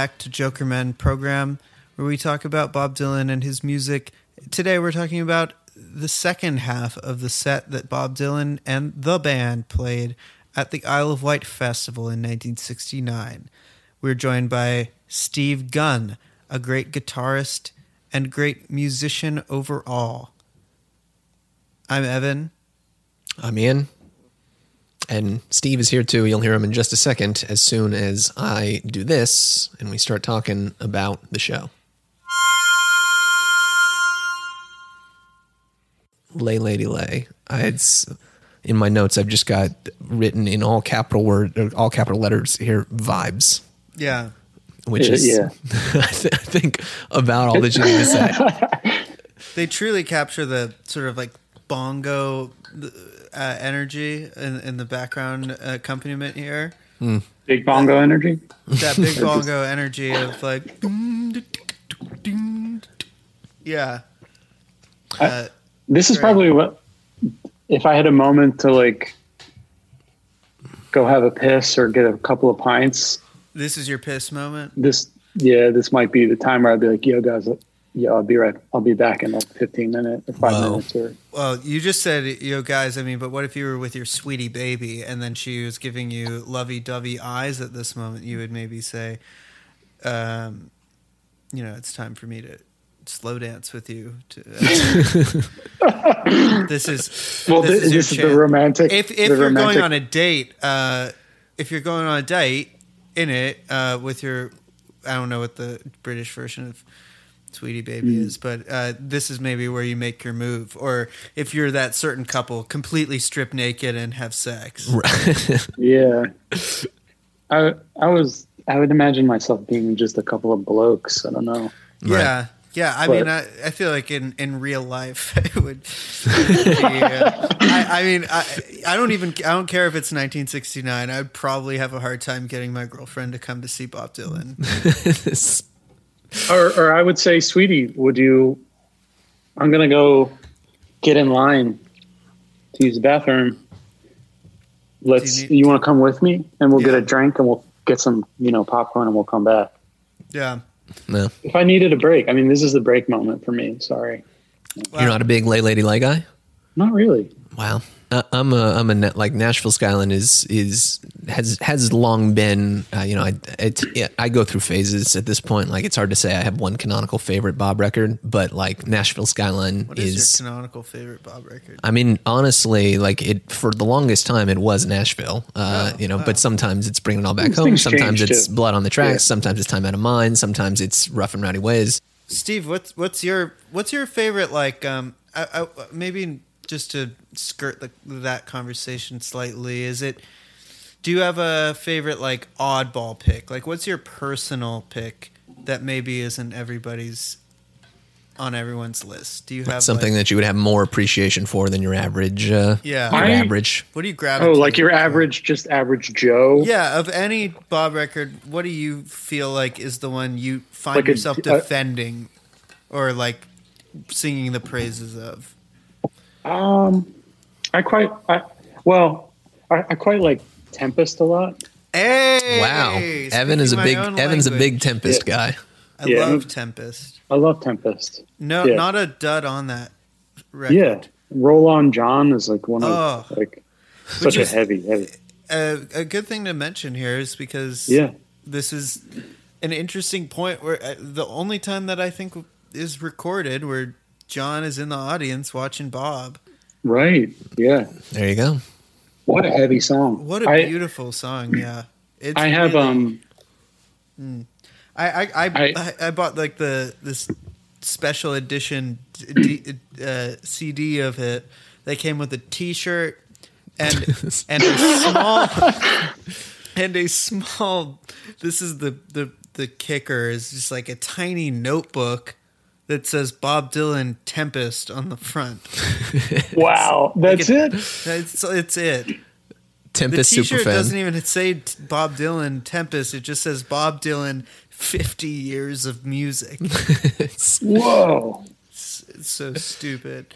Back to Jokerman program, where we talk about Bob Dylan and his music. Today we're talking about the second half of the set that Bob Dylan and the band played at the Isle of Wight Festival in 1969. We're joined by Steve Gunn, a great guitarist and great musician overall. I'm Evan. I'm Ian. And Steve is here too. You'll hear him in just a second as soon as I do this and we start talking about the show. Lay Lady Lay. I, it's in my notes. I've just got written in all capital word, all capital letters here. Vibes, Yeah. which is yeah. I, th- I think about all that you need to say. They truly capture the sort of like bongo uh, energy in, in the background accompaniment here. Big bongo energy. That big bongo energy of like, yeah. Uh, This is Right. probably what if I had a moment to like go have a piss or get a couple of pints. this is your piss moment. This yeah, this might be the time where I'd be like, "Yo, guys, yeah, I'll be right. I'll be back in like fifteen minutes or five Wow. minutes." Or Well, you just said, yo, guys. I mean, but what if you were with your sweetie baby and then she was giving you lovey-dovey eyes at this moment? You would maybe say, um, you know, it's time for me to slow dance with you. To, this is well, this this, is this is the romantic. if the you're romantic, going on a date, uh, if you're going on a date in it uh, with your, I don't know what the British version of Sweetie Baby Hmm. is, but uh, this is maybe where you make your move. Or if you're that certain couple, completely strip naked and have sex. yeah, I I was I would imagine myself being just a couple of blokes. I don't know. Yeah. Yeah, I But- mean, I, I feel like in, in real life, it would. yeah. I, I mean, I, I don't even I don't care if it's 1969. I'd probably have a hard time getting my girlfriend to come to see Bob Dylan. Or, or I would say, sweetie, would you? I'm gonna go get in line to use the bathroom. Let's. Do You, you want to come with me, and we'll get a drink, and we'll get some, you know, popcorn, and we'll come back. Yeah, no, If I needed a break, I mean, this is the break moment for me. Sorry, you're not a big Lay Lady Lay guy. not really. Wow. Uh, I'm a I'm a like Nashville Skyline is is has has long been uh, you know I it, yeah, I go through phases at this point like it's hard to say I have one canonical favorite Bob record but like Nashville Skyline What is, is, your canonical favorite Bob record? I mean honestly like it for the longest time it was Nashville uh, Oh, you know wow. but sometimes it's bringing it all back Things home sometimes it's too. blood on the tracks Yeah. sometimes it's time out of mind sometimes it's rough and rowdy ways Steve, what's what's your what's your favorite like? Um, I, I, maybe just to skirt the, that conversation slightly, is it? Do you have a favorite like oddball pick? Like, what's your personal pick that maybe isn't everybody's on everyone's list? Do you have something like, that you would have more appreciation for than your average uh, Yeah. your I- average What do you grab? Oh, like your average, just average Joe. Yeah, of any Bob record, what do you feel like is the one you find Like a- yourself uh, defending or like singing the praises of? Um, I quite. I, well, I, I quite like Tempest a lot. Hey! wow Evan is a big my own Evan's a big. Tempest Yeah. guy I Yeah. love Tempest. I love Tempest. No, Yeah. not a dud on that record. Yeah, Roll On John is like one of Oh. like such is- a heavy, heavy. A, a good thing to mention here is because Yeah, this is an interesting point where uh, the only time that I think is recorded where John is in the audience watching Bob. right. Yeah, there you go what a heavy song. What a beautiful song! Yeah, it's I have really- um. I I I, I- I, I bought like the this special edition d- d- uh, CD of it. They came with a T-shirt and and a small and a small. This is the the the kicker is just like a tiny notebook that says Bob Dylan Tempest on the front. Wow, that's it- it. It's it's it. The Tempest T-shirt superfan. doesn't even say Bob Dylan Tempest. It just says Bob Dylan. Fifty years of music. Whoa. It's, it's so stupid.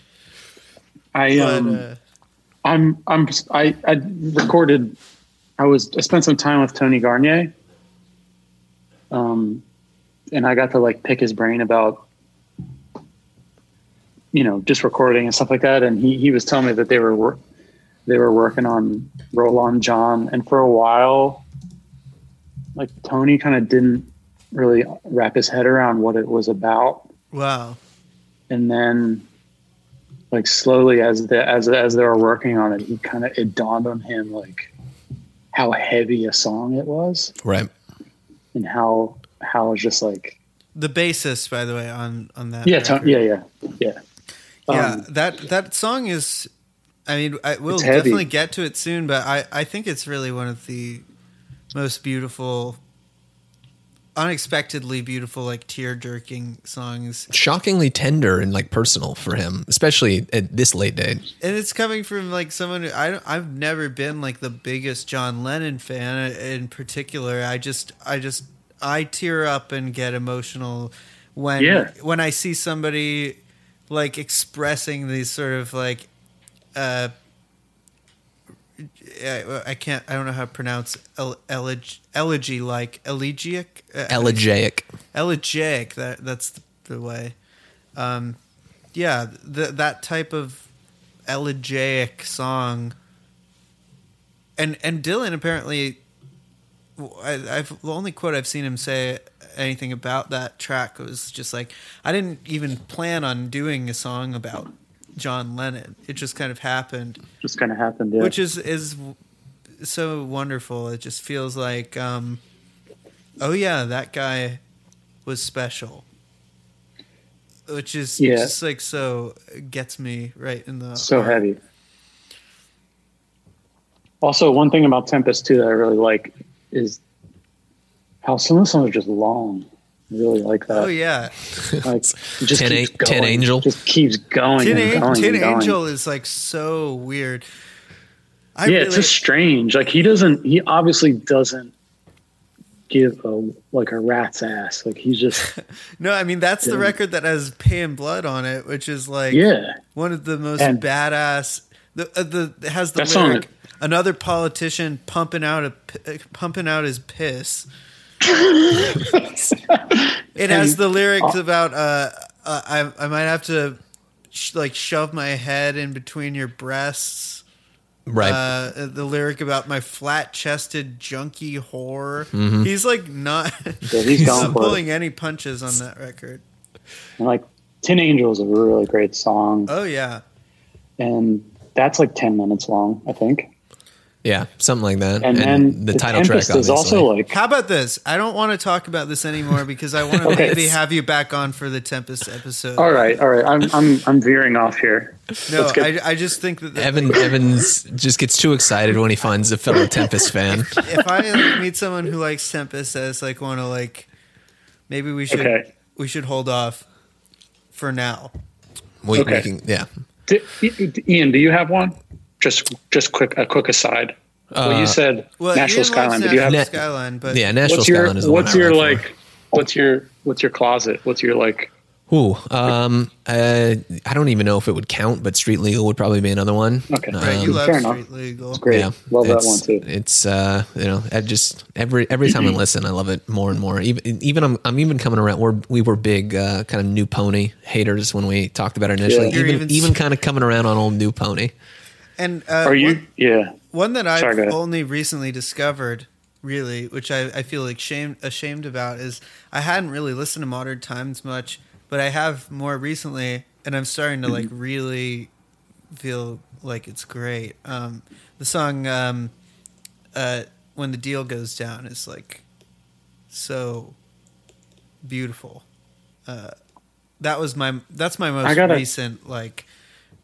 I But um. uh, I'm I'm I I recorded. I was I spent some time with Tony Garnier. um, and I got to like pick his brain about, you know, just recording and stuff like that. And he he was telling me that they were wor- they were working on Roll on John, and for a while, like Tony kind of didn't really wrap his head around what it was about, Wow. and then. Like slowly, as the as as they were working on it, he kind of it dawned on him like how heavy a song it was, Right. and how how it's just like The bassist, by the way, on on that. yeah, record. to, yeah, yeah, yeah. yeah. Um, that that song is. I mean, I will definitely get to it soon, but I I think it's really one of the most beautiful, unexpectedly beautiful, like tear jerking songs, Shockingly tender and like personal for him, especially at this late date. and it's coming from like someone who I don't, I've never been like the biggest John Lennon fan in particular. I just I just I tear up and get emotional when Yeah. when I see somebody like expressing these sort of like uh I I can't I don't know how to pronounce el- eleg- elegy like elegiac uh, Elegiac. elegiac that that's the, the way um yeah th- that type of elegiac song and and dylan apparently I, i've the only quote i've seen him say anything about that track It was just like i didn't even plan on doing a song about john lennon it just kind of happened just kind of happened. Yeah. which is is so wonderful. It just feels like, um, oh yeah, that guy was special. Which is Yeah. just like so gets me right in the so heart. heavy. Also, one thing about Tempest too that I really like is how some of the songs are just long. I really like that. Oh yeah, Like just Tin keeps A- Tin going. Angel? just keeps going Tin, and An- going Tin and going. Angel is like so weird. I yeah, really, it's just strange. Like he doesn't. He obviously doesn't give a like a rat's ass. Like he's just no. I mean that's the record that has Pay in Blood on it, which is like yeah. one of the most And- badass. The uh, the has the That song- lyric. Another politician pumping out a p- pumping out his piss. It has the lyrics about uh, uh, I I might have to sh- like shove my head in between your breasts. Right. Uh, the lyric about my flat chested junkie whore. Mm-hmm. He's like not. Yeah, he's not it. pulling any punches on that record. And like Tin Angel is a really great song, Oh yeah. and that's like ten minutes long, I think. Yeah, something like that. And, then the, title Tempest track is also obviously. like How about this? I don't want to talk about this anymore because I want to Okay. maybe have you back on for the Tempest episode. all right, all right. I'm I'm I'm veering off here. No, I, I just think that Evan Evans just gets too excited when he finds a fellow Tempest fan. if I meet someone who likes Tempest, as like want to like, maybe we should Okay. we should hold off for now. We, Okay. we can, yeah. D- I- Ian, do you have one? Just just quick a quick aside. well, Uh, you said Well, Nashville Ian loves Skyline. Did you have Nashville Na- Skyline, but Yeah, Nashville what's your Skyline is the what's one I your write for. like what's your what's your closet? What's your like Ooh, um, uh, I don't even know if it would count, but Street Legal would probably be another one. Okay. right, you Um, love fair enough. Street Legal. great? Yeah, Love that it's- one too. It's uh, you know, I just every every time I listen, I love it more and more. Even even I'm I'm even coming around. We're we were big uh, kind of New Pony haters when we talked about it initially. Yeah. Even even- even kind of coming around on old New Pony. And uh, Are you? one- yeah. One that I've Sorry, only recently discovered, really, which I, I feel like shame, ashamed about, is I hadn't really listened to Modern Times much, but I have more recently, and I'm starting to Mm-hmm. like really feel like it's great. Um, the song um, uh, "When the Deal Goes Down" is like so beautiful. Uh, that was my that's my most gotta- recent like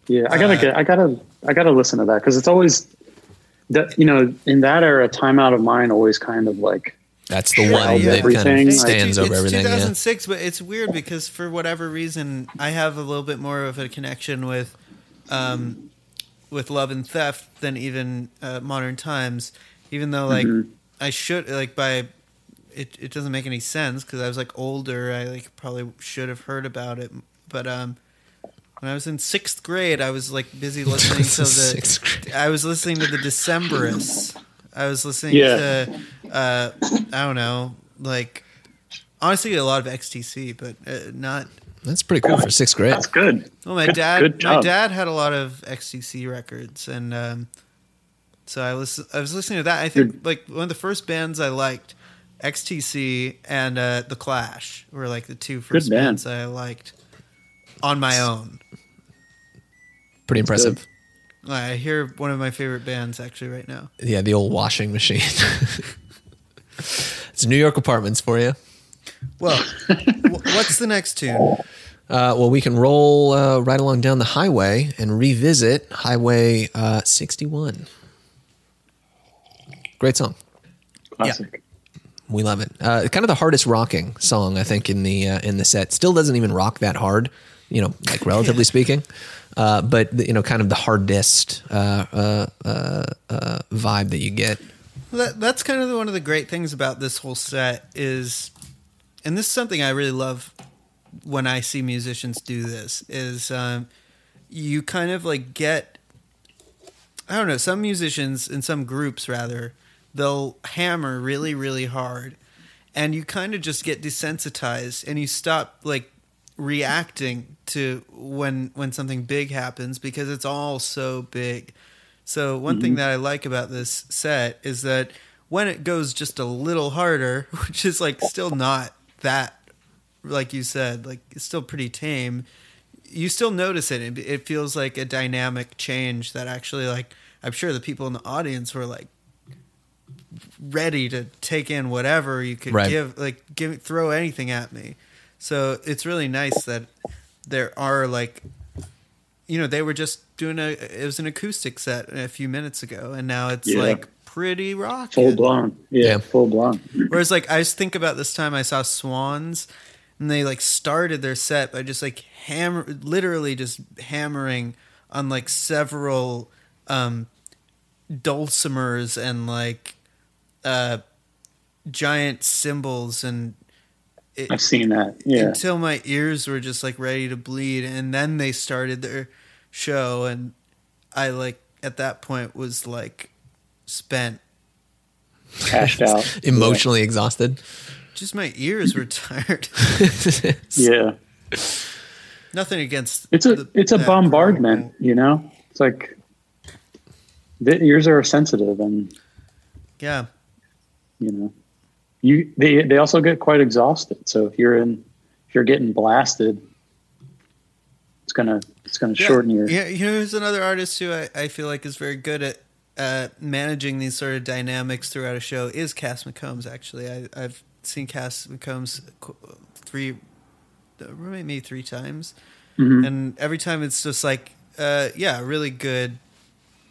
Yeah, I gotta Uh, get. I gotta. I gotta listen to that because it's always that you know in that era, "Time Out of Mind" always kind of like That's the Sure, one yeah. that kind Everything, of stands it's over everything. Yeah. 2006, but it's weird because for whatever reason, I have a little bit more of a connection with, um, with Love and Theft than even uh, Modern Times. Even though, like, Mm-hmm. I should like by, it it doesn't make any sense because I was like older. I like probably should have heard about it, but um. When I was in sixth grade, I was like busy listening to the. Sixth. I was listening to the Decemberists. I was listening Yeah. to, uh, I don't know, like honestly a lot of XTC, but uh, not. That's pretty cool for sixth grade. That's good. Well, my Good- dad, good my dad had a lot of XTC records, and um, so I was I was listening to that. I think like one of the first bands I liked, XTC and uh, the Clash were like the two first Good bands I liked on my own. Pretty impressive. I hear one of my favorite bands actually right now. Yeah, the old washing machine. it's New York apartments for you. Well, wh- what's the next tune? Uh, well, we can roll uh, right along down the highway and revisit Highway uh, 61. Great song. Classic. We love it. Uh, kind of the hardest rocking song I think in the uh, in the set. Still doesn't even rock that hard, you know, like relatively speaking. Uh, but the, you know, kind of the hardest uh, uh, uh, uh, vibe that you get. That, that's kind of one of the great things about this whole set is, and this is something I really love when I see musicians do this is um, you kind of like get I don't know some musicians in some groups rather they'll hammer really really hard and you kind of just get desensitized and you stop like reacting to when when something big happens because it's all so big so one thing mm-hmm. that I like about this set is that when it goes just a little harder, which is like still not that, like you said, like it's still pretty tame. You still notice it. It, it feels like a dynamic change that actually, like, I'm sure the people in the audience were like ready to take in whatever you could Right. give, like, give throw anything at me. So it's really nice that there are like you know they were just doing a it was an acoustic set a few minutes ago and now it's Yeah. like pretty rock Full blown. Yeah, Yeah. full blown. whereas like i just think about this time i saw swans and they like started their set by just like hammer literally just hammering on like several um dulcimers and like uh giant cymbals and it, I've seen that. Yeah. until my ears were just like ready to bleed and then they started their show and i like at that point was like spent Cashed out. Emotionally exhausted. just my ears were tired Yeah. nothing against It's a the- it's a bombardment, group. you know? It's like the ears are sensitive and yeah you know you they they also get quite exhausted. So if you're in if you're getting blasted, it's gonna it's gonna yeah. shorten your yeah you know who's another artist who I, I feel like is very good at uh, managing these sort of dynamics throughout a show is Cass McCombs actually I, I've seen Cass McCombs three maybe three times Mhm. and every time it's just like uh yeah really good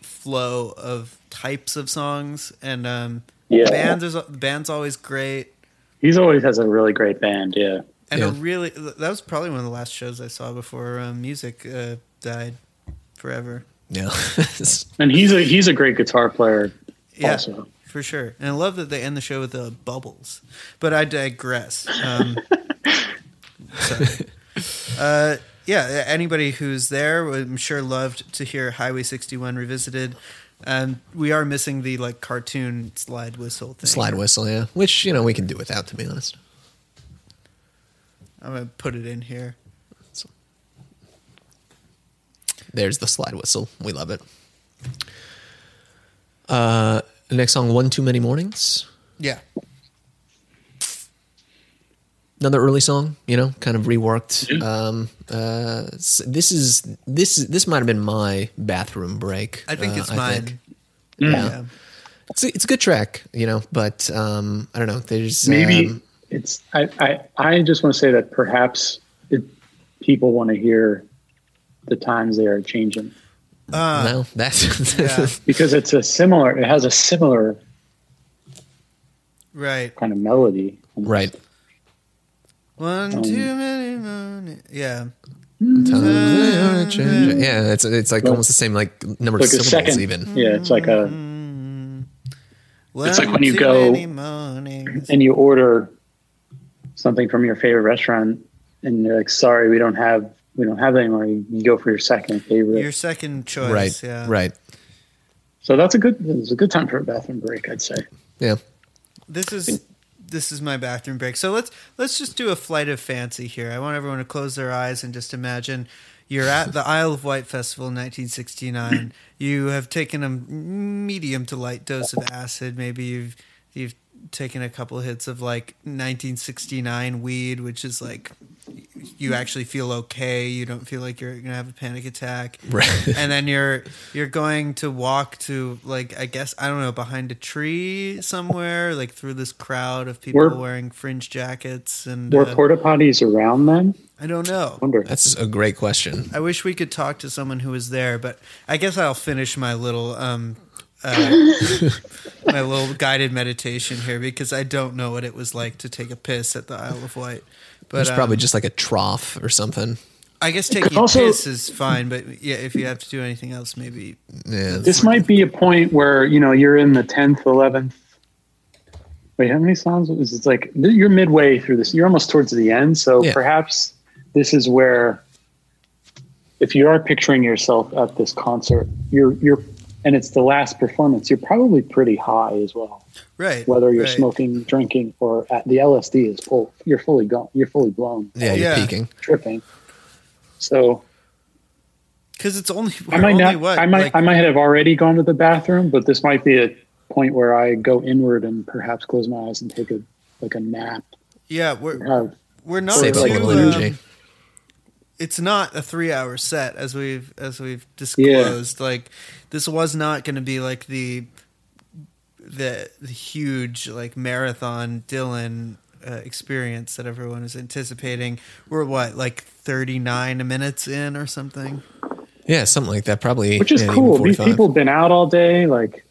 flow of types of songs and um Yeah. bands is band's always great He's always has a really great band, yeah. and a really that was probably one of the last shows I saw before um, music uh, died forever Yeah. And he's a he's a great guitar player yeah also. for sure and I love that they end the show with the bubbles but I digress um uh yeah anybody who's there I'm sure loved to hear Highway 61 revisited and we are missing the like cartoon slide whistle thing Slide whistle, yeah. Which, you know, we can do without, to be honest. I'm gonna put it in here. There's the slide whistle. We love it. Uh, next song, One Too Many Mornings. Yeah, Another early song, you know, kind of reworked. Um, uh, this is this is this might have been my bathroom break. I think uh, it's mine. think. Mm. Yeah. It's a, it's a good track, you know, but um, I don't know. There's Maybe um, it's I, I I just want to say that perhaps it, people want to hear the times they are changing Uh, no, that's yeah. because it's a similar it has a similar right. kind of melody. right. One Um, too many morning. Yeah. Times changing. Yeah, it's it's like almost the same like number of Like a syllables second. even. Yeah, it's like a One It's like when you go- many and you order something from your favorite restaurant and you're like, sorry, we don't have we don't have it anymore. You, you go for your second favorite. Your second choice. Right. Yeah. Right. so that's a good it's a good time for a bathroom break, I'd say. Yeah. This is this is my bathroom break. So let's let's just do a flight of fancy here. I want everyone to close their eyes and just imagine you're at the Isle of Wight Festival in 1969. You have taken a medium to light dose of acid. Maybe you've you've taken a couple hits of like 1969 weed, which is like you actually feel okay. You don't feel like you're gonna have a panic attack. Right. and then you're you're going to walk to like I guess I don't know behind a tree somewhere, like through this crowd of people Were- wearing fringe jackets and Were uh, porta potties around then? I don't know. Wonder. That's a great question. I wish we could talk to someone who was there, but I guess I'll finish my little um uh, my little guided meditation here because I don't know what it was like to take a piss at the Isle of Wight. But It's um, probably just like a trough or something. I guess taking a also- piss is fine, but yeah, if you have to do anything else, maybe Yeah. This might be a point where you know you're in the tenth, eleventh. Wait, how many songs is it? Like you're midway through this. You're almost towards the end, so Yeah. perhaps this is where, if you are picturing yourself at this concert, you're you're, and it's the last performance. You're probably pretty high as well, right. whether you're right. smoking, drinking, or at the LSD is full. You're fully gone. You're fully blown, Yeah, you're Yeah. peaking. tripping. So because it's only I might only not. what I might. like- I might have already gone to the bathroom, but this might be a point where I go inward and perhaps close my eyes and take a like a nap. yeah we're Have we're not Save like too, um, energy. It's not a three hour set as we've as we've disclosed. Like this was not going to be like the the the huge like marathon Dylan uh, experience that everyone is anticipating. We're what like thirty nine minutes in or something. Yeah, something like that. Probably. which is yeah, cool. These people have been out all day. Like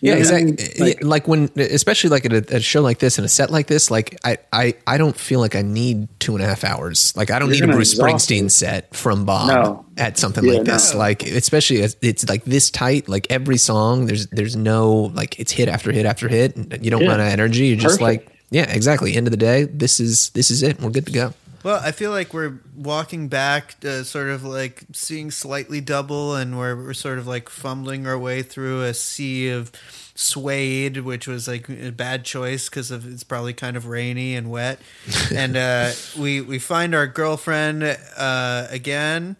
Yeah, you know, exactly. Eh, like, Like, when, especially like at a, a show like this and a set like this, like I, I, I don't feel like I need two and a half hours. Like I don't need a Bruce Springsteen set from Bob No. at something Yeah, like this. no. Like especially as it's like this tight. Like every song, there's there's no like it's hit after hit after hit. And you don't Yeah. run out of energy. You're just Perfect. like yeah, exactly. End of the day, this is this is it. We're good to go. Well, I feel like we're walking back, uh, sort of like seeing slightly double, and we're, we're sort of like fumbling our way through a sea of suede, which was like a bad choice because of it's probably kind of rainy and wet. and uh, we we find our girlfriend uh, again,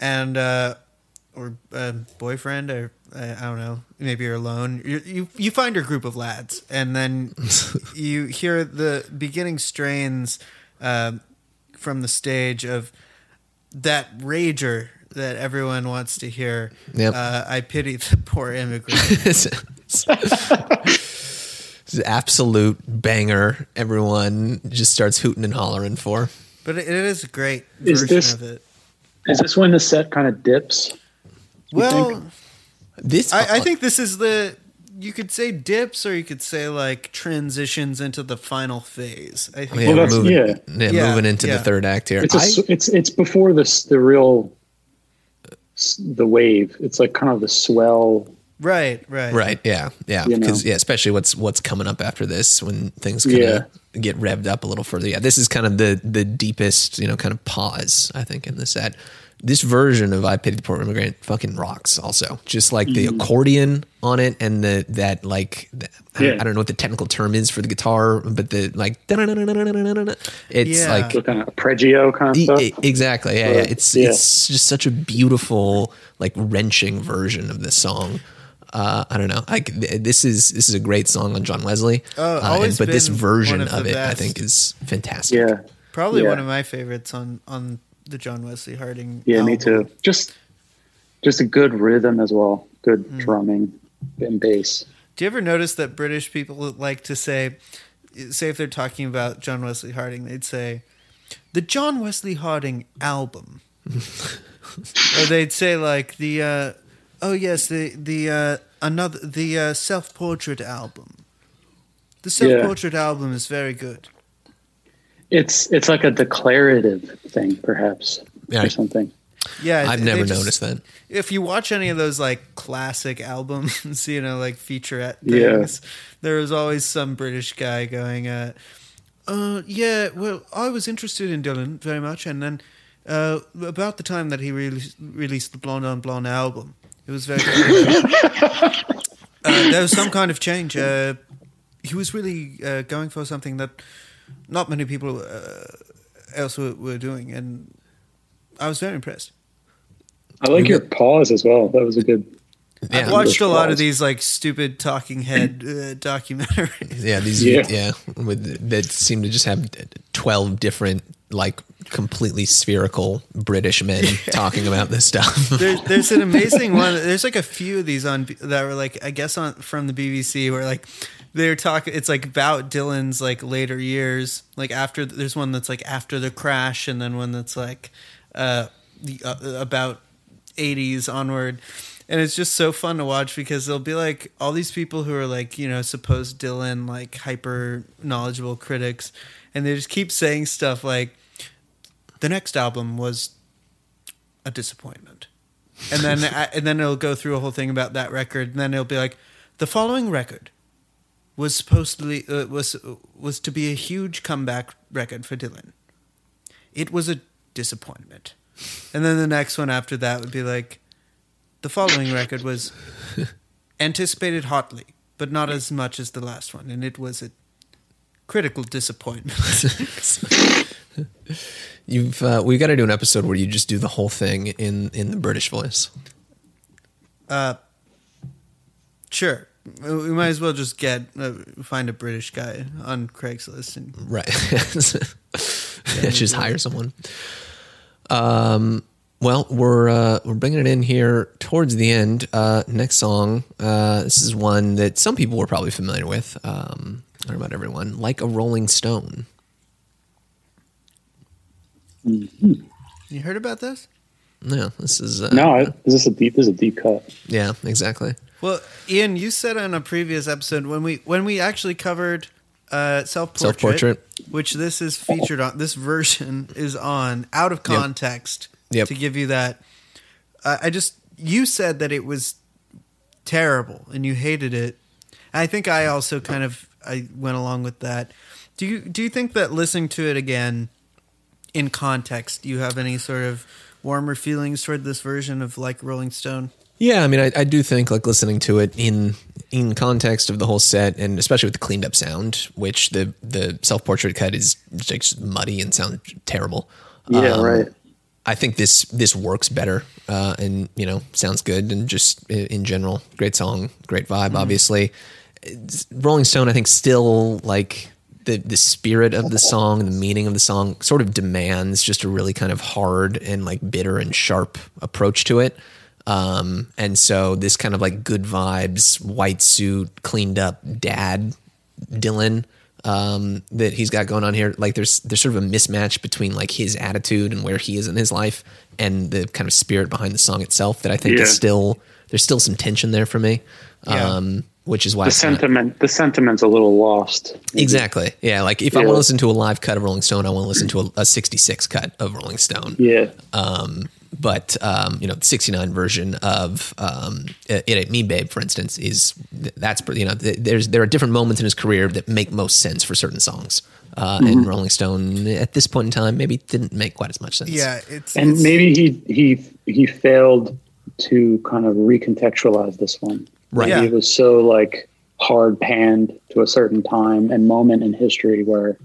and uh, or uh, boyfriend, or I don't know, maybe you're alone. You, you you find your group of lads, and then you hear the beginning strains. Um, from the stage of that rager that everyone wants to hear. Yep. Uh, I pity the poor immigrant. it's, it's an absolute banger. Everyone just starts hooting and hollering for. but it, it is a great Is version this- of it. is this when the set kind of dips? Well, This I, I think this is the. You could say dips, or you could say like transitions into the final phase. I oh, think. Yeah, Well, that's- moving, yeah. yeah, Yeah, moving into yeah. the third act here. It's a, I- s it's it's before this the real the wave. It's like kind of the swell. Right, right, right, yeah, yeah, You know? because yeah, especially what's what's coming up after this when things kind of get revved up a little further. Yeah, this is kind of the the deepest, you know, kind of pause I think in the set. This version of "I Pity the Poor Immigrant" fucking rocks. Also, just like the Mm-hmm. accordion on it and the that like the, I, Yeah. don't, I don't know what the technical term is for the guitar, but the like it's Yeah. like So kind of arpeggio kind of E- stuff. e- exactly. Yeah, yeah. It's Yeah. it's just such a beautiful, like wrenching version of this song. Uh, I don't know. Like this is this is a great song on John Wesley. Oh, uh, and- but this version of of, it, I think, is fantastic. yeah, Probably one of my favorites on on the John Wesley Harding. yeah, me too. Just just a good rhythm as well. Good Mm. drumming and bass. Do you ever notice that British people like to say, say if they're talking about John Wesley Harding, they'd say, the John Wesley Harding album, or they'd say like the, uh, oh yes, the the uh, another the uh, self portrait album. The self portrait album is very good. It's it's like a declarative thing, perhaps, Yeah. or something. Yeah, I've they never just- noticed that. If you watch any of those like classic albums, you know, like featurette Yeah. things, there was always some British guy going, uh, uh, yeah, well, I was interested in Dylan very much, and then uh, about the time that he re- released the Blonde on Blonde album, it was very. uh, there was some kind of change. Uh, he was really uh, going for something that not many people uh, else were, were doing, and I was very impressed. I like your pause as well. That was a good. I've watched a lot of these like stupid talking head uh, documentaries. Yeah, these yeah, Yeah. with, that seem to just have twelve different like completely spherical British men talking about this stuff. There's there's an amazing one. There's like a few of these on that were like I guess on from the BBC where like they're talking. It's like about Dylan's like later years. Like after there's one that's like after the crash, and then one that's like uh, the, uh about 80s onward. And it's just so fun to watch because there'll be like all these people who are like, you know, supposed Dylan, like hyper knowledgeable critics. And they just keep saying stuff like, the next album was a disappointment. And then and then it'll go through a whole thing about that record, and then it'll be like, the following record was supposedly uh, was was to be a huge comeback record for Dylan. It was a disappointment. And then the next one after that would be like, the following record was anticipated hotly, but not as much as the last one, and it was a critical disappointment. You've uh, we got to do an episode where you just do the whole thing in in the British voice. Uh, sure. We might as well just get uh, find a British guy on Craigslist and Right. just hire someone. Um. Well, we're uh, we're bringing it in here towards the end. Uh, next song. Uh, this is one that some people were probably familiar with. Um, I don't know about everyone. Like a Rolling Stone. you heard about this? Yeah, this is uh, No, I, is this a deep? This is a deep cut. Yeah, exactly. Well, Ian, you said on a previous episode when we when we actually covered uh, self portrait, which this is featured on. This version is on out of context Yep. to give you that. Uh, I just you said that it was terrible and you hated it. And I think I also kind of I went along with that. Do you do you think that listening to it again in context, do you have any sort of warmer feelings toward this version of like Rolling Stone? Yeah, I mean, I, I do think like listening to it in in context of the whole set, and especially with the cleaned up sound, which the the self portrait cut is just muddy and sounds terrible. Yeah, Um, right. I think this this works better, uh, and you know, sounds good, and just in general, great song, great vibe. Obviously, It's- Rolling Stone, I think, still like the the spirit of the song, the meaning of the song, sort of demands just a really kind of hard and like bitter and sharp approach to it. Um, and so this kind of like good vibes, white suit, cleaned up dad Dylan um, that he's got going on here. Like there's there's sort of a mismatch between like his attitude and where he is in his life and the kind of spirit behind the song itself that I think Yeah. is still there's still some tension there for me. Yeah. Um, which is why The sentiment, the sentiment's a little lost. exactly yeah. Like if I want to listen to a live cut of Rolling Stone, I want to listen to a, a '66 cut of Rolling Stone. Yeah, Um, but um, you know, the '69 version of um, "It Ain't Me, Babe," for instance, is that's you know, there's there are different moments in his career that make most sense for certain songs, uh, and Rolling Stone at this point in time maybe didn't make quite as much sense. Yeah, it's and it's- maybe he he he failed to kind of recontextualize this one. Right. Yeah. It was so like hard panned to a certain time and moment in history where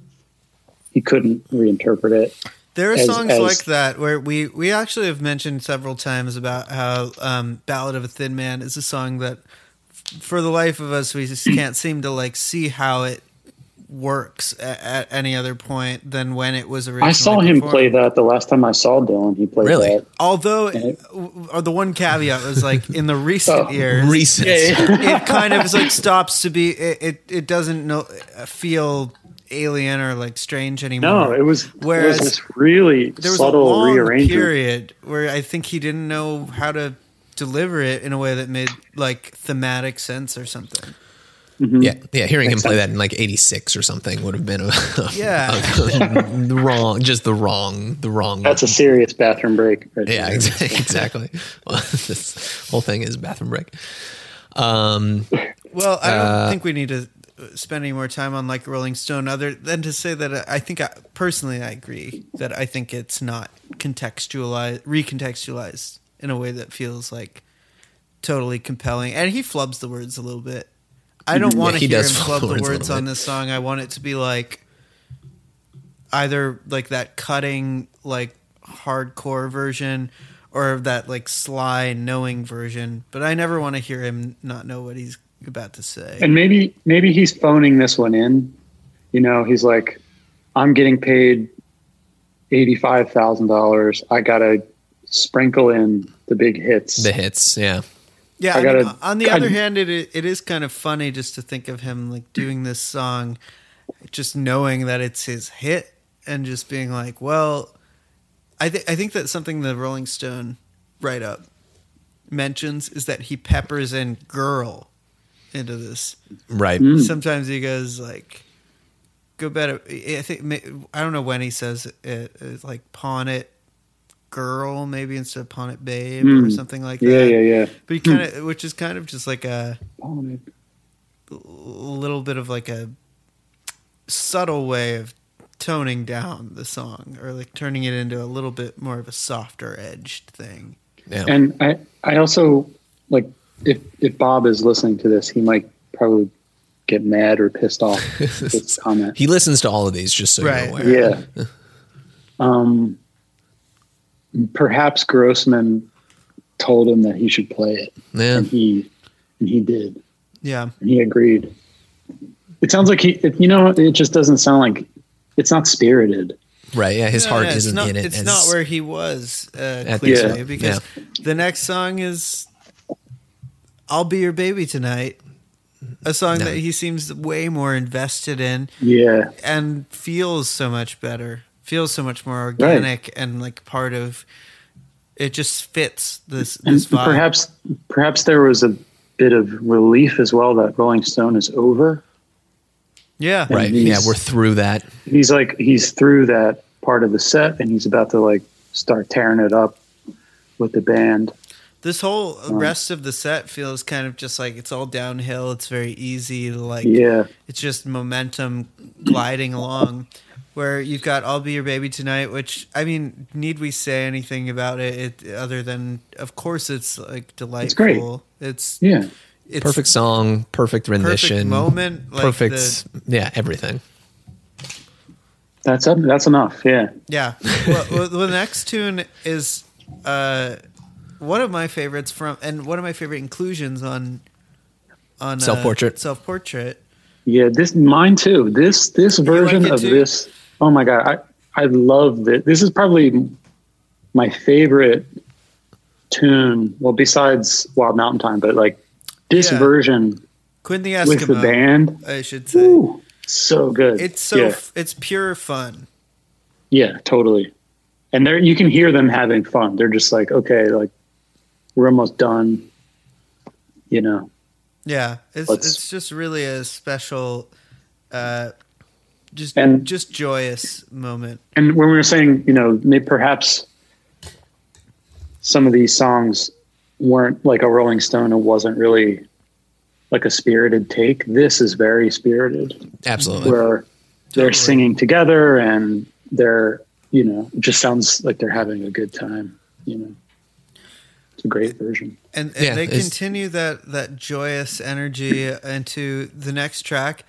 he couldn't reinterpret it. There are as- songs as- like that where we we actually have mentioned several times about how um, "Ballad of a Thin Man" is a song that, for the life of us, we just can't seem to like see how it works at, at any other point than when it was originally. I saw him performed. play that the last time I saw Dylan. He played Really? that. Although, Yeah. or the one caveat was like in the recent Oh, years, recent. it kind of is like stops to be. It it, it doesn't know, feel alien or like strange anymore. No, it was Whereas it was this really there was subtle a long rearrangement. period where I think he didn't know how to deliver it in a way that made like thematic sense or something. Yeah, yeah. Hearing him play sense. that in like '86 or something would have been a, Yeah. the wrong, just the wrong, the wrong. That's a serious bathroom break. Right yeah, exactly. exactly. Well, this whole thing is bathroom break. Um, Well, I don't Uh, think we need to spend any more time on like Rolling Stone, other than to say that uh, I think I, personally I agree that I think it's not contextualized, recontextualized in a way that feels like totally compelling, and he flubs the words a little bit. I don't want to he hear him follow the words a words little on this song. I want it to be like either like that cutting, like hardcore version, or that like sly, knowing version. But I never want to hear him not know what he's about to say. And maybe maybe he's phoning this one in. You know, he's like, I'm getting paid eighty five thousand dollars. I gotta sprinkle in the big hits. The hits, yeah. Yeah, I I mean, on the I- other hand, it it is kind of funny just to think of him like doing this song, just knowing that it's his hit, and just being like, well, I think I think that's something the Rolling Stone write up mentions is that he peppers in "girl" into this. Right. Mm. Sometimes he goes like, "Go better." I think I don't know when he says it. It's like "pawn it." Girl, maybe instead of "pawn it, babe" or Mm. something like yeah, that. yeah, yeah. Yeah. But he kind of, which is kind of just like a little bit of like a subtle way of toning down the song or like turning it into a little bit more of a softer edged thing. Yeah. And I, I also like if if Bob is listening to this, he might probably get mad or pissed off this comment. he listens to all of these, just so Right. you're aware. Yeah. Um, perhaps Grossman told him that he should play it, Yeah. and he and he did, Yeah. and he agreed. It sounds like he, it, you know, it just doesn't sound like it's not spirited. Right. Yeah. His No, heart no, it's isn't not, in it. It's as- not where he was uh, clearly Yeah. because the next song is "I'll Be Your Baby Tonight," a song No. that he seems way more invested in. Yeah, and feels so much better feels so much more organic and like part of it just fits this and this vibe perhaps perhaps there was a bit of relief as well that Rolling Stone is over. yeah Right. Yeah. We're through that. He's like he's through that part of the set, and he's about to like start tearing it up with the band. This whole rest of the set feels kind of just like it's all downhill it's very easy to like Yeah, it's just momentum gliding along where you've got i'll be your baby tonight which i mean need we say anything about it, it other than of course it's like delightful great. it's yeah. it's Perfect song. Perfect rendition. perfect moment like perfect. the- yeah. Everything. That's up, that's enough. Yeah. Yeah. well, well, the next tune is uh, one of my favorites from, and one of my favorite inclusions on on uh, Self-Portrait. Self portrait. Yeah, this mine too. This this version it of too? this. Oh my god, I I love this. This is probably my favorite tune. Well, besides Wild Mountain Thyme, but like this Yeah. version Quinn the with the band. I should say Ooh, so good. it's so yeah, f- it's pure fun. yeah, totally. And there you can hear them having fun. They're just like, okay, like we're almost done. You know, Yeah, it's Let's- it's just really a special, uh, just And- just joyous moment. and when we were saying, you know, maybe perhaps some of these songs weren't like a Rolling Stone, it wasn't really like a spirited take. This is very spirited, Absolutely. where they're Totally. singing together and they're, you know, it just sounds like they're having a good time. You know, it's a great version. And, and Yeah, they continue that that joyous energy into the next track.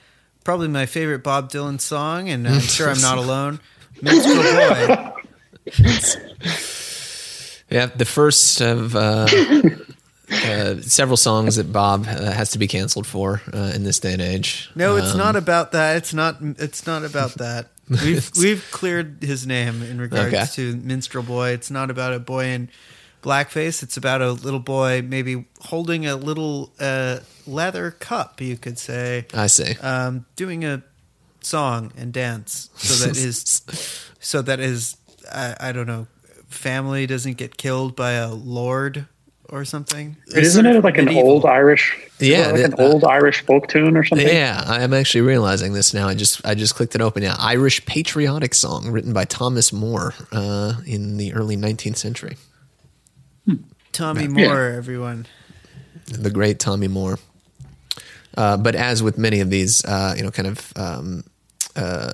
Probably my favorite Bob Dylan song, and I'm sure I'm not alone. Minstrel Boy. Yeah, the first of uh, uh, several songs that Bob uh, has to be canceled for uh, in this day and age. No, it's Um, not about that. It's not. It's not about that. We've we've cleared his name in regards Okay. to Minstrel Boy. It's not about a boy in blackface. It's about a little boy maybe holding a little uh, leather cup. You could say. I see. um, doing a song and dance so that his so that his I, I don't know family doesn't get killed by a lord or something. It's Isn't it of like an old Irish? Yeah, like an the- uh, old Irish folk tune or something. Yeah, I'm actually realizing this now. I just I just clicked it open. Yeah, Irish patriotic song written by Thomas Moore uh, in the early 19th century. Tommy Yeah. Moore, everyone. the great Tommy Moore. Uh, but as with many of these, uh, you know, kind of um, uh,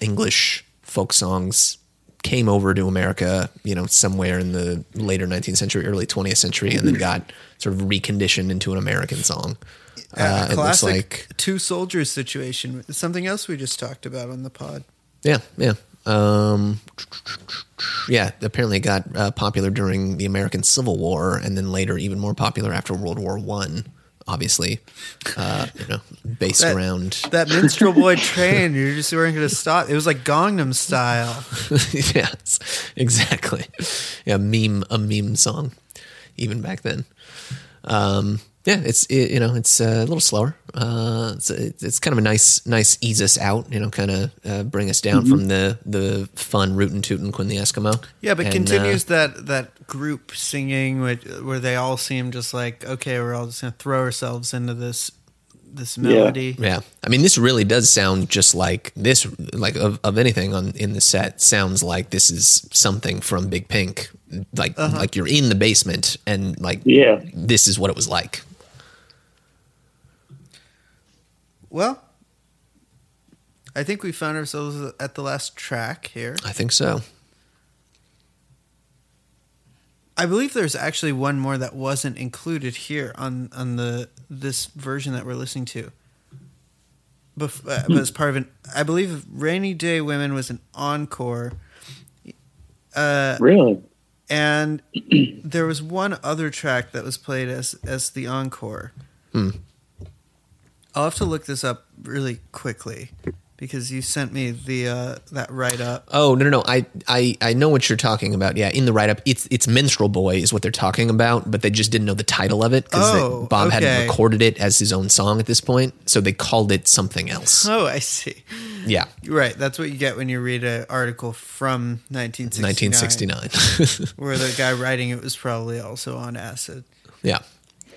English folk songs, came over to America, you know, somewhere in the later 19th century, early 20th century, and then got sort of reconditioned into an American song. Uh, it looks classic like two soldiers situation. Something else we just talked about on the pod. Yeah, yeah. Um, yeah, apparently it got uh, popular during the American Civil War, and then later even more popular after World War One. Obviously, uh, you know, based That- around That minstrel boy train, you just weren't going to stop. It was like Gangnam Style. yes, exactly. Yeah, meme a meme song, even back then. Um, yeah, it's it, you know it's uh, a little slower. Uh, it's it's kind of a nice nice ease us out. You know, kind of uh, bring us down from the the fun rootin' tootin' Quinn the Eskimo. Yeah, but And, continues uh, that that group singing, which, where they all seem just like, okay, we're all just going to throw ourselves into this this melody. Yeah, I mean, this really does sound just like this. Like of, of anything on in the set, sounds like this is something from Big Pink. Like like you're in the basement and like Yeah. this is what it was like. Well, I think we found ourselves at the last track here. I think so. I believe there's actually one more that wasn't included here on on the this version that we're listening to. Bef- uh, but as part of an, I believe "Rainy Day Women" was an encore, uh, Really? and there was one other track that was played as as the encore. Hmm. I'll have to look this up really quickly because you sent me the uh, that write up. Oh no no no! I, I I know what you're talking about. Yeah, in the write up, it's it's Minstrel Boy is what they're talking about, but they just didn't know the title of it because Oh, Bob okay. hadn't recorded it as his own song at this point, so they called it something else. Oh, I see. Yeah, Right, that's what you get when you read an article from 1969. 1969. where the guy writing it was probably also on acid. yeah.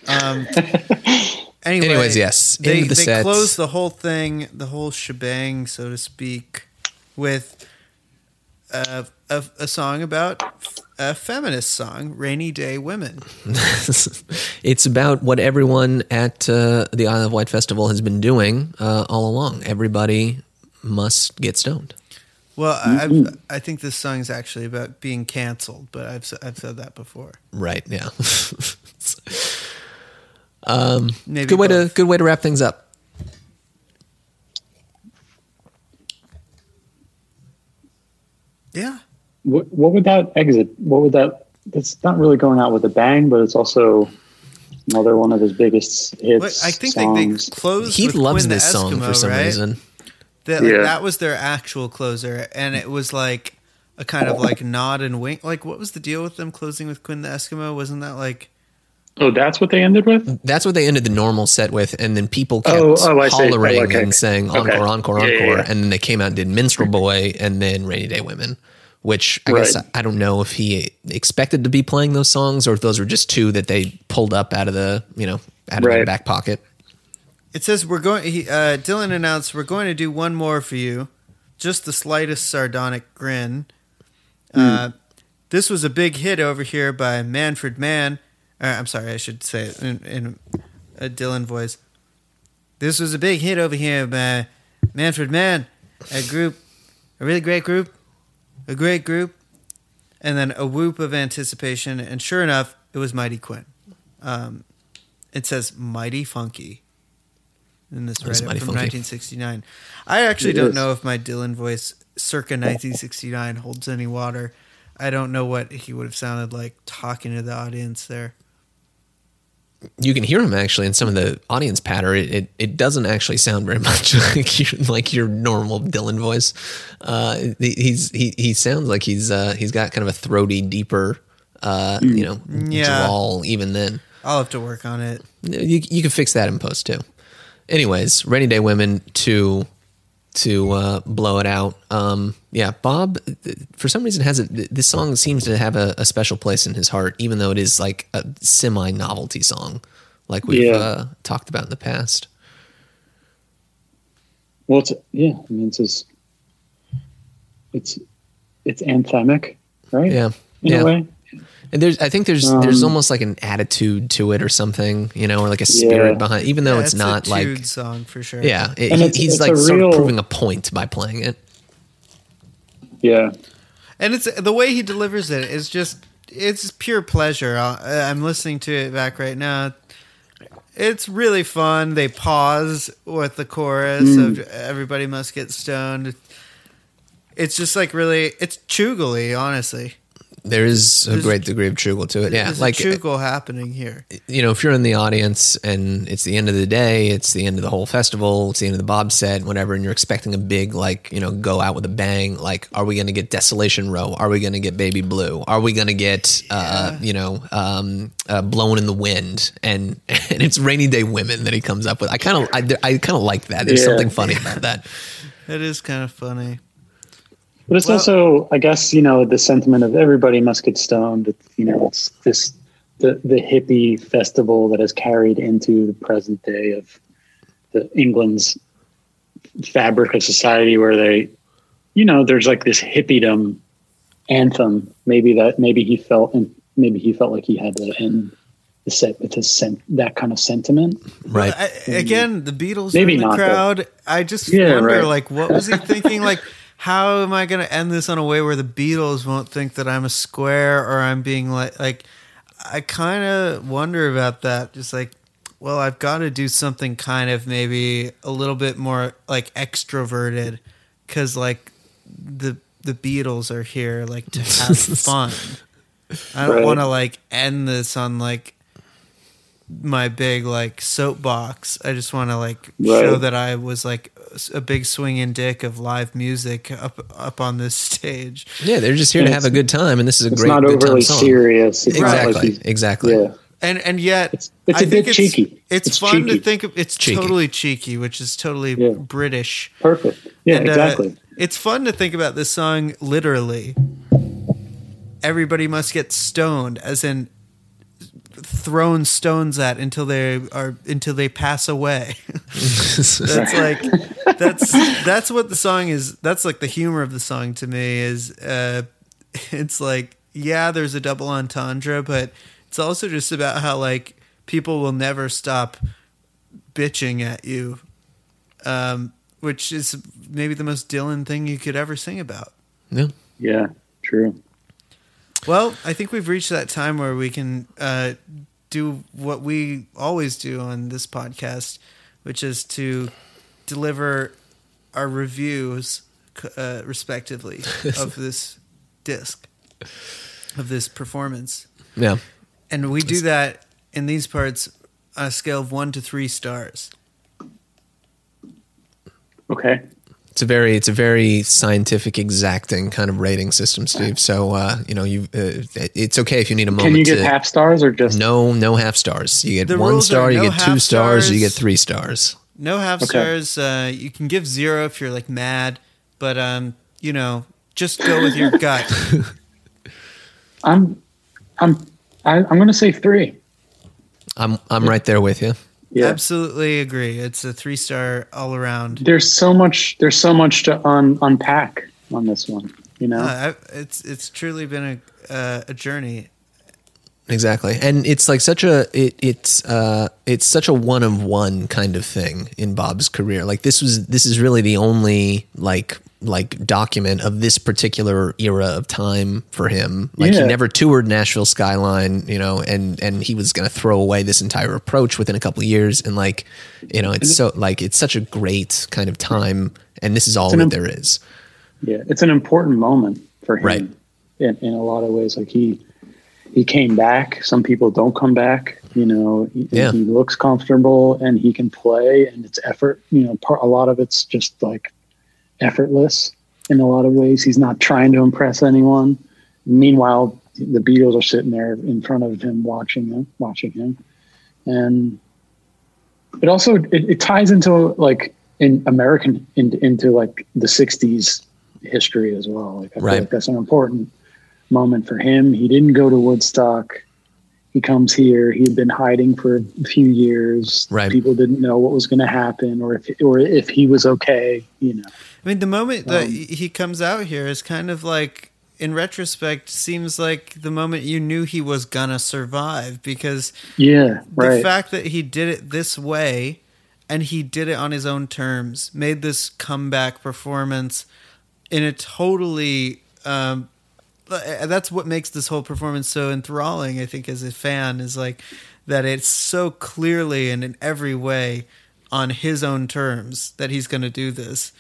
Um, anyway, Anyways, yes, they into the they sets. closed the whole thing, the whole shebang, so to speak, with a, a, a song about a feminist song, "Rainy Day Women." it's about what everyone at uh, the Isle of Wight Festival has been doing uh, all along. Everybody must get stoned. Well, I I've, I think this song is actually about being canceled, but I've s- I've said that before. Right? Yeah. Um, Maybe good way to good way to wrap things up. yeah. What, what would that exit? What would that? It's not really going out with a bang, but it's also another one of his biggest hits. But I think songs. they, they closed. Heath with loves Quinn the this song for some right? reason. That, like, Yeah. that was their actual closer, and it was like a kind of like nod and wink. Like, what was the deal with them closing with Quinn the Eskimo? Wasn't that like? Oh, that's what they ended with. That's what they ended the normal set with, and then people kept Oh, oh, I see. hollering Oh, okay. and saying encore, Okay. encore, Yeah, yeah, encore, yeah. and then they came out and did Minstrel Boy and then Rainy Day Women, which I guess I don't know if he expected to be playing those songs or if those were just two that they pulled up out of the you know out of their back pocket. It says we're going. He, uh, Dylan announced we're going to do one more for you. Just the slightest sardonic grin. Uh, this was a big hit over here by Manfred Mann. Uh, I'm sorry, I should say it in, in a Dylan voice. This was a big hit over here by Manfred Mann, a group, a really great group, a great group, and then a whoop of anticipation. And sure enough, it was Mighty Quinn. Um, it says Mighty Funky in this It is write-up from funky. 1969. I actually It don't is. know if my Dylan voice circa 1969 holds any water. I don't know what he would have sounded like talking to the audience there. You can hear him actually in some of the audience patter. It it, it doesn't actually sound very much like your, like your normal Dylan voice. Uh, he- he's he he sounds like he's uh, he's got kind of a throaty, deeper, uh, you know, Yeah. drawl even then. I'll have to work on it. You you can fix that in post too. Anyways, Rainy Day Women to to uh, blow it out. Um, yeah, Bob for some reason has it. th- This song seems to have a, a special place in his heart, even though it is like a semi novelty song, like we've Yeah. uh, talked about in the past. Well, it's yeah. I mean, it's his, it's it's anthemic, right? Yeah, in yeah. a way. And there's, I think there's there's Um, almost like an attitude to it or something, you know, or like a spirit Yeah. behind, even though Yeah, it's, not a like, song for sure. yeah, it, And he- it's- he's it's like a sort of proving a point by playing it. Yeah, and it's the way he delivers it is just it's pure pleasure. Uh, I'm listening to it back right now. It's really fun. They pause with the chorus of "Everybody Must Get Stoned." It's just like really, it's chugly, honestly. There is a There's- great degree of chugal to it. Yeah, There's like a chugle happening here. you know, if you're in the audience and it's the end of the day, it's the end of the whole festival, it's the end of the Bob set, whatever, and you're expecting a big, like, you know, go out with a bang. Like, are we going to get Desolation Row? Are we going to get Baby Blue? Are we going to get, uh, you know, um, uh, Blowing in the Wind? And and it's Rainy Day Women that he comes up with. I kind of, I, I kind of like that. There's Yeah. something funny about that. It is kind of funny. But it's Well- also, I guess, you know, the sentiment of everybody must get stoned. It's, you know, it's this the the hippie festival that has carried into the present day of the England's fabric of society, where they, you know, there's like this hippiedom anthem. Maybe that maybe he felt and maybe he felt like he had to end the set with his sen- that kind of sentiment. Right. I, mm. again, the Beatles Maybe in the not, though. crowd. I just Yeah, wonder, right. like, what was he thinking? like, how am I going to end this on a way where the Beatles won't think that I'm a square or I'm being like, like, I kind of wonder about that. Just like, well, I've got to do something kind of maybe a little bit more like extroverted because like the the Beatles are here like to have fun. I don't Right. want to like end this on like my big like soapbox. I just want to like show that I was like a big swinging dick of live music up up on this stage. Yeah, they're just here to have a good time, and this is a It's great not good time overly song. serious. It's Exactly. like exactly. yeah. And and yet It's- it's a a bit cheeky. It's, It's fun to think of. It's Cheeky. totally cheeky, which is totally Yeah. British. Perfect. Yeah, And, uh, exactly. it's fun to think about this song literally. Everybody must get stoned, as in thrown stones at until they are until they pass away. that's like that's that's what the song is. That's like the humor of the song to me is. Uh, it's like yeah, there's a double entendre, but it's also just about how like people will never stop bitching at you um, which is maybe the most Dylan thing you could ever sing about. Yeah. yeah, true. Well, I think we've reached that time where we can uh, do what we always do on this podcast, which is to deliver our reviews, uh, respectively, of this disc, of this performance. Yeah. And we do that in these parts on a scale of one to three stars. Okay. It's a very it's a very scientific exacting kind of rating system, Steve. So uh, you know you uh, it's okay if you need a moment Can you get to half stars or just no no half stars. You get one star, are you get two half stars, you get three stars. No half Okay. stars. Uh, you can give zero if you're like mad, but um, you know, just go with your gut. I'm I'm I, I'm going to say three. I'm I'm right there with you. Yeah. Absolutely agree. It's a three star all around. There's so much. There's so much to un, unpack on this one. You know. Uh, I, it's it's truly been a uh, a journey. Exactly. And it's like such a it it's uh it's such a one of one kind of thing in Bob's career. Like this was this is really the only like like document of this particular era of time for him. Like he never toured Nashville Skyline, you know, and and he was going to throw away this entire approach within a couple of years and like you know, it's so like it's such a great kind of time and this is all that imp- there is. Yeah, it's an important moment for him. Right. In, in a lot of ways, like he he came back. Some people don't come back. You know, he, Yeah. he looks comfortable and he can play, and it's effort. You know, part, a lot of it's just like effortless in a lot of ways. He's not trying to impress anyone. Meanwhile, the Beatles are sitting there in front of him, watching him, watching him, and it also it, it ties into like in American in, into like the '60s history as well. Like I feel Right. like that's an important moment for him. He didn't go to Woodstock. He comes here. He had been hiding for a few years. Right. People didn't know what was going to happen, or if or if he was okay. You know. I mean, the moment that Um, he comes out here is kind of like, in retrospect, seems like the moment you knew he was gonna survive because Yeah. the fact that he did it this way and he did it on his own terms made this comeback performance in a totally um, that's what makes this whole performance so enthralling. I think as a fan is like that it's so clearly and in every way on his own terms that he's going to do this.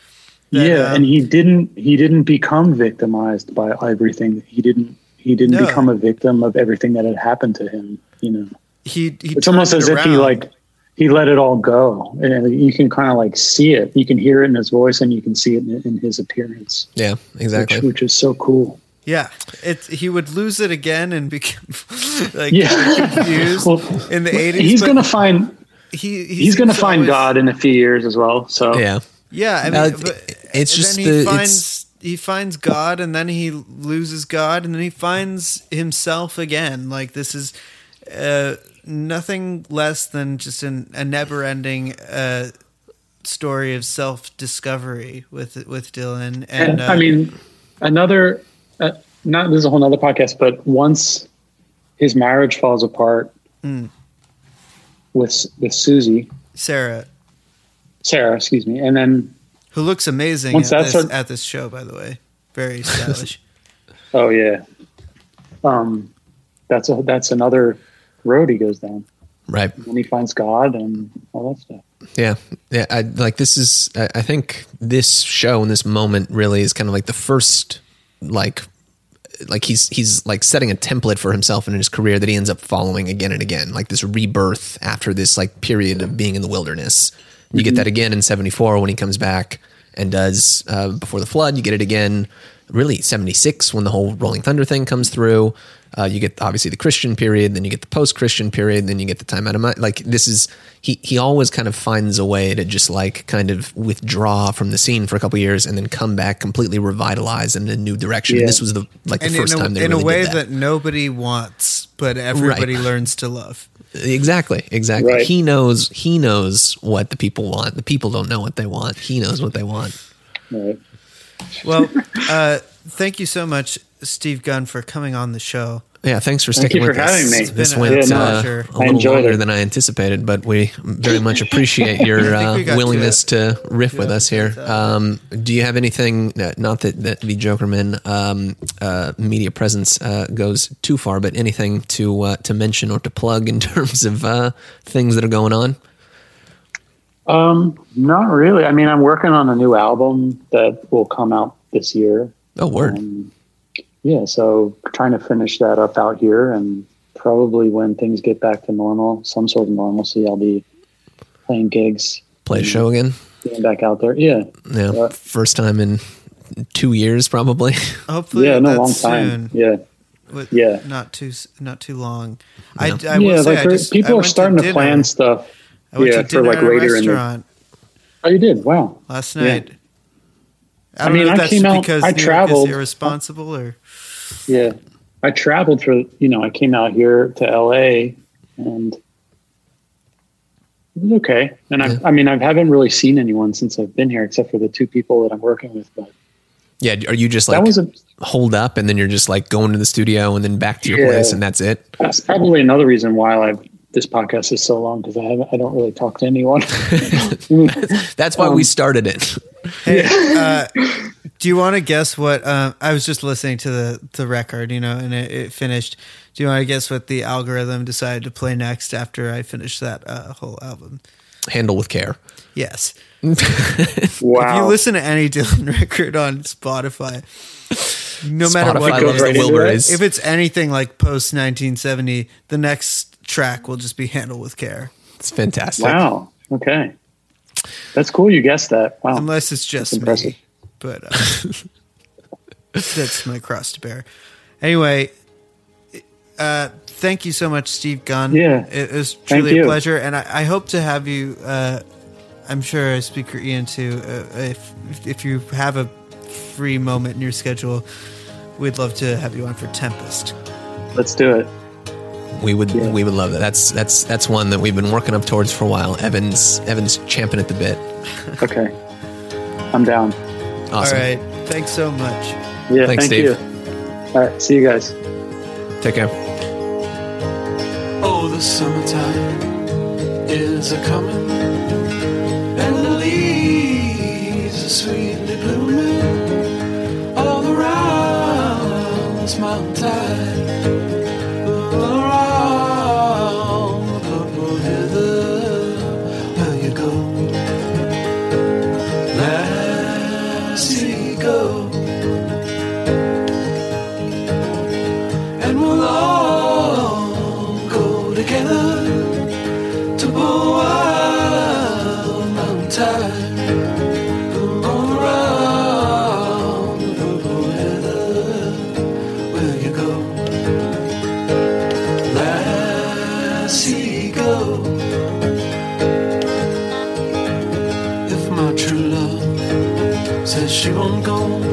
That, yeah, um, and he didn't he didn't become victimized by everything. He didn't he didn't No. become a victim of everything that had happened to him. You know, he, he it's almost turned as it if he like he let it all go, and you can kind of like see it. You can hear it in his voice, and you can see it in, in his appearance, Yeah, exactly. which, which is so cool. Yeah, it he would lose it again and become like Yeah. confused Well, in the eighties. He's gonna find he, he he's gonna find always- God in a few years as well. So yeah. Yeah, I mean, Uh, but, it's just then the- he it's- finds he finds God, and then he loses God, and then he finds himself again. Like this is uh, nothing less than just an, a never-ending uh, story of self-discovery with with Dylan. And, And uh, I mean, another, uh, not this is a whole other podcast, but once his marriage falls apart Hmm. with with Susie, Sarah, Sarah, excuse me, and then who looks amazing Once at this, our- at this show, by the way, very stylish. oh yeah, um, that's a that's another road he goes down. Right. And he finds God and all that stuff. Yeah, yeah. I like this is. I, I think this show and this moment really is kind of like the first, like, like he's he's like setting a template for himself in his career that he ends up following again and again, like this rebirth after this like period of being in the wilderness. You get that again in '74 when he comes back and does uh, before the flood. You get it again, really '76 when the whole Rolling Thunder thing comes through. Uh, you get obviously the Christian period, then you get the post-Christian period, then you get the time out of mind. Like this is he he always kind of finds a way to just like kind of withdraw from the scene for a couple years and then come back completely revitalized in a new direction. Yeah. And this was the like the first in a, time they in really a way did that. that nobody wants, but everybody Right. learns to love. Exactly, exactly. Right. He knows he knows what the people want. The people don't know what they want. He knows what they want. Right. Well, uh, thank you so much, Steve Gunn, for coming on the show. Yeah, thanks for Thank sticking you with for us. having me. This been a- went Yeah, no, uh, sure. a I little longer it. than I anticipated, but we very much appreciate your uh, willingness to to riff with us here. Um, do you have anything? uh, Not that that the Jokerman um, uh, media presence uh, goes too far, but anything to uh, to mention or to plug in terms of uh, things that are going on? Um, not really. I mean, I'm working on a new album that will come out this year. Oh, word. Um, yeah, so trying to finish that up out here, and probably when things get back to normal, some sort of normalcy, I'll be playing gigs, Play a show again. getting back out there. Yeah, Yeah, Yeah. first time in two years, probably. Hopefully, yeah, no, that's long soon. time. Yeah, With- Yeah. not too not too long. I, Yeah. I will yeah. say, Like I there- just, I people are starting to, dinner. plan stuff. I went yeah, to for dinner like at a later in the. restaurant Oh, you did? Wow. last Yeah. night. I, I mean, know if I that's came out- because I New is traveled. irresponsible or Yeah, I traveled for you know I came out here to L.A. and it was okay. And Yeah. I, I mean, I haven't really seen anyone since I've been here, except for the two people that I'm working with. But Yeah, are you just like that was a hold up and then you're just like going to the studio and then back to your Yeah. place and that's it? that's probably another reason why I this podcast is so long because I I don't really talk to anyone. That's why we Um, started it. Hey, uh, do you want to guess what? Uh, I was just listening to the the record, you know, and it, it finished. Do you want to guess what the algorithm decided to play next after I finished that uh, whole album? Handle with care. Yes. wow. If you listen to any Dylan record on Spotify, no matter what, it goes is, right the into Wilburys. if it's anything like post 1970, the next track will just be handled with Care," It's fantastic. wow. Okay, that's cool. You guessed that. Wow. unless it's just me. But uh, that's my cross to bear. Anyway, uh, thank you so much, Steve Gunn. Yeah. it was Thank truly a pleasure, and I, I hope to have you. Uh, I'm sure Speaker Ian too. Uh, if if you have a free moment in your schedule, we'd love to have you on for Tempest. Let's do it. We would Yeah. we would love that. That's that's that's one that we've been working up towards for a while. Evans Evans champing at the bit. Okay, I'm down. Awesome. All right, thanks so much. Yeah. Thanks, thank Steve. you. All right. See you guys. Take care. Oh, the summertime is a coming, she won't go.